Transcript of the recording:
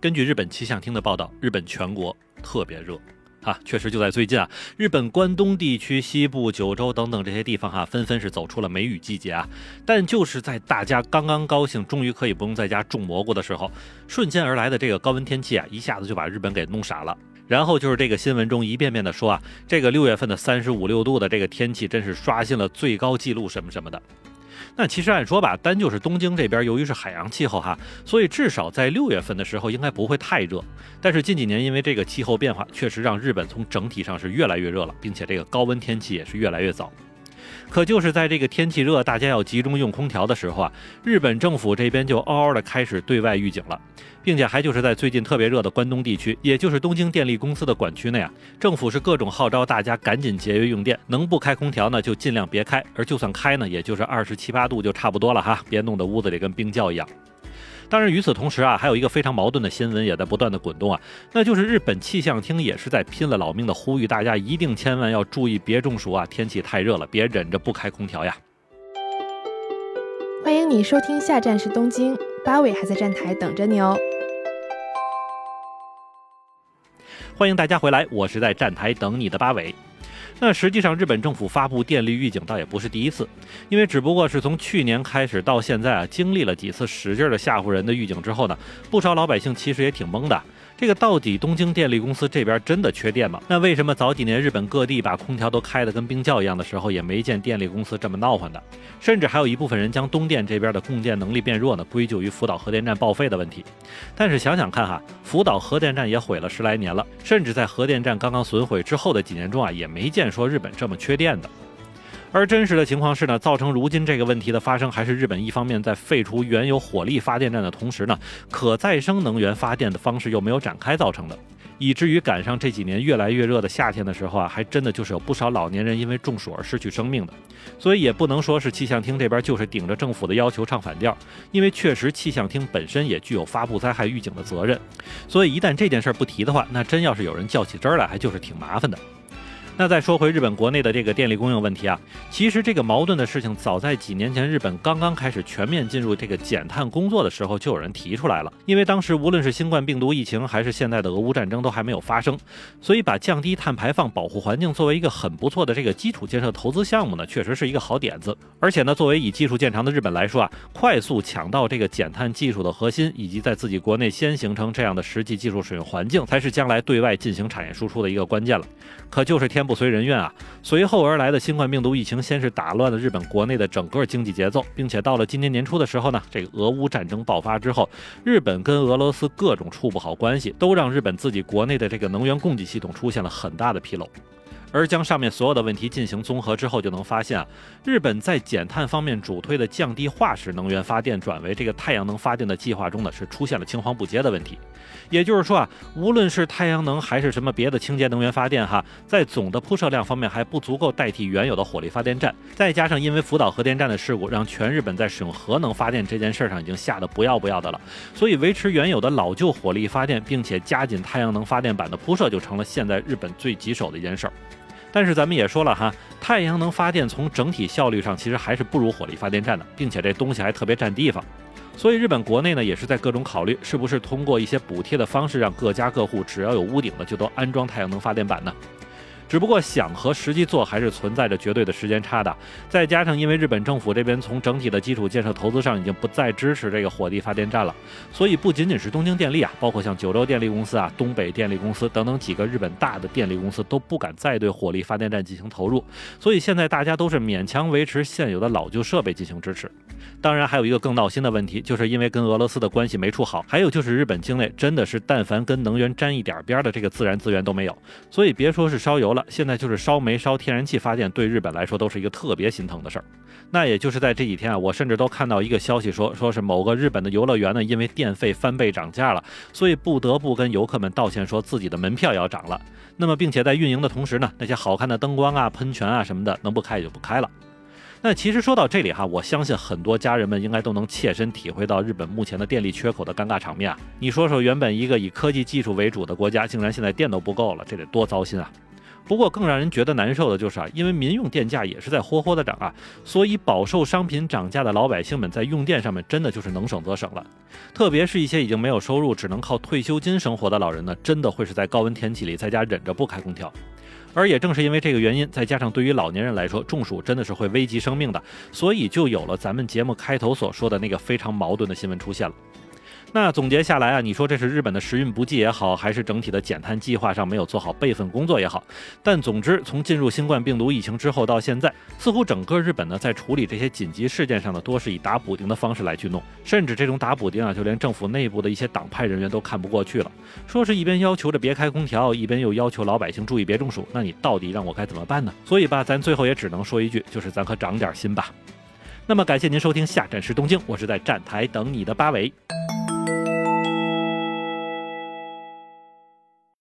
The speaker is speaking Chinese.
根据日本气象厅的报道，日本全国特别热。啊，确实就在最近啊，日本关东地区、西部、九州等等这些地方哈，纷纷是走出了梅雨季节啊。但就是在大家刚刚高兴，终于可以不用在家种蘑菇的时候，瞬间而来的这个高温天气啊，一下子就把日本给弄傻了。然后就是这个新闻中一遍遍的说啊，这个六月份的三十五六度的这个天气，真是刷新了最高纪录什么什么的。那其实按说吧，单就是东京这边，由于是海洋气候哈，所以至少在六月份的时候应该不会太热。但是近几年因为这个气候变化，确实让日本从整体上是越来越热了，并且这个高温天气也是越来越早。可就是在这个天气热，大家要集中用空调的时候啊，日本政府这边就嗷嗷的开始对外预警了，并且还就是在最近特别热的关东地区，也就是东京电力公司的管区内啊，政府是各种号召大家赶紧节约用电，能不开空调呢就尽量别开，而就算开呢，也就是二十七八度就差不多了哈，别弄得屋子里跟冰窖一样。当然，与此同时啊，还有一个非常矛盾的新闻也在不断的滚动啊，那就是日本气象厅也是在拼了老命的呼吁大家一定千万要注意别中暑啊，天气太热了，别忍着不开空调呀。欢迎你收听下站是东京，八尾还在站台等着你哦。欢迎大家回来，我是在站台等你的八尾。那实际上，日本政府发布电力预警倒也不是第一次，因为只不过是从去年开始到现在啊，经历了几次使劲的吓唬人的预警之后呢，不少老百姓其实也挺懵的。这个到底东京电力公司这边真的缺电吗？那为什么早几年日本各地把空调都开得跟冰窖一样的时候，也没见电力公司这么闹腾的？甚至还有一部分人将东电这边的供电能力变弱呢，归咎于福岛核电站报废的问题。但是想想看哈，福岛核电站也毁了十来年了，甚至在核电站刚刚损毁之后的几年中啊，也没见说日本这么缺电的。而真实的情况是呢，造成如今这个问题的发生，还是日本一方面在废除原有火力发电站的同时呢，可再生能源发电的方式又没有展开造成的，以至于赶上这几年越来越热的夏天的时候啊，还真的就是有不少老年人因为中暑而失去生命的。所以也不能说是气象厅这边就是顶着政府的要求唱反调，因为确实气象厅本身也具有发布灾害预警的责任。所以一旦这件事不提的话，那真要是有人较起真来，还就是挺麻烦的。那再说回日本国内的这个电力供应问题啊，其实这个矛盾的事情早在几年前日本刚刚开始全面进入这个减碳工作的时候就有人提出来了。因为当时无论是新冠病毒疫情还是现在的俄乌战争都还没有发生，所以把降低碳排放、保护环境作为一个很不错的这个基础建设投资项目呢，确实是一个好点子。而且呢，作为以技术见长的日本来说啊，快速抢到这个减碳技术的核心，以及在自己国内先形成这样的实际技术使用环境，才是将来对外进行产业输出的一个关键了。可就是天。不随人愿啊！随后而来的新冠病毒疫情，先是打乱了日本国内的整个经济节奏，并且到了今年年初的时候呢，这个俄乌战争爆发之后，日本跟俄罗斯各种处不好关系，都让日本自己国内的这个能源供给系统出现了很大的纰漏。而将上面所有的问题进行综合之后，就能发现啊，日本在减碳方面主推的降低化石能源发电转为这个太阳能发电的计划中呢，是出现了青黄不接的问题。也就是说啊，无论是太阳能还是什么别的清洁能源发电哈，在总的铺设量方面还不足够代替原有的火力发电站。再加上因为福岛核电站的事故，让全日本在使用核能发电这件事上已经吓得不要不要的了。所以维持原有的老旧火力发电，并且加紧太阳能发电板的铺设，就成了现在日本最棘手的一件事儿。但是咱们也说了哈，太阳能发电从整体效率上其实还是不如火力发电站的，并且这东西还特别占地方，所以日本国内呢也是在各种考虑，是不是通过一些补贴的方式，让各家各户只要有屋顶的就都安装太阳能发电板呢？只不过想和实际做还是存在着绝对的时间差的，再加上因为日本政府这边从整体的基础建设投资上已经不再支持这个火力发电站了，所以不仅仅是东京电力啊，包括像九州电力公司啊、东北电力公司等等几个日本大的电力公司都不敢再对火力发电站进行投入，所以现在大家都是勉强维持现有的老旧设备进行支持。当然还有一个更闹心的问题，就是因为跟俄罗斯的关系没处好，还有就是日本境内真的是但凡跟能源沾一点边的这个自然资源都没有，所以别说是烧油了现在就是烧煤、烧天然气发电，对日本来说都是一个特别心疼的事儿。那也就是在这几天啊，我甚至都看到一个消息说，说是某个日本的游乐园呢，因为电费翻倍涨价了，所以不得不跟游客们道歉，说自己的门票要涨了。那么，并且在运营的同时呢，那些好看的灯光啊、喷泉啊什么的，能不开也就不开了。那其实说到这里哈，我相信很多家人们应该都能切身体会到日本目前的电力缺口的尴尬场面啊。你说说，原本一个以科技技术为主的国家，竟然现在电都不够了，这得多糟心啊！不过更让人觉得难受的就是啊，因为民用电价也是在活活的涨啊，所以饱受商品涨价的老百姓们在用电上面真的就是能省则省了。特别是一些已经没有收入、只能靠退休金生活的老人呢，真的会是在高温天气里在家忍着不开空调。而也正是因为这个原因，再加上对于老年人来说，中暑真的是会危及生命的，所以就有了咱们节目开头所说的那个非常矛盾的新闻出现了。那总结下来啊，你说这是日本的时运不济也好，还是整体的减碳计划上没有做好备份工作也好，但总之从进入新冠病毒疫情之后到现在，似乎整个日本呢在处理这些紧急事件上呢，多是以打补丁的方式来去弄，甚至这种打补丁啊，就连政府内部的一些党派人员都看不过去了，说是一边要求着别开空调，一边又要求老百姓注意别中暑，那你到底让我该怎么办呢？所以吧，咱最后也只能说一句，就是咱可长点心吧。那么感谢您收听下站是东京，我是在站台等你的八尾。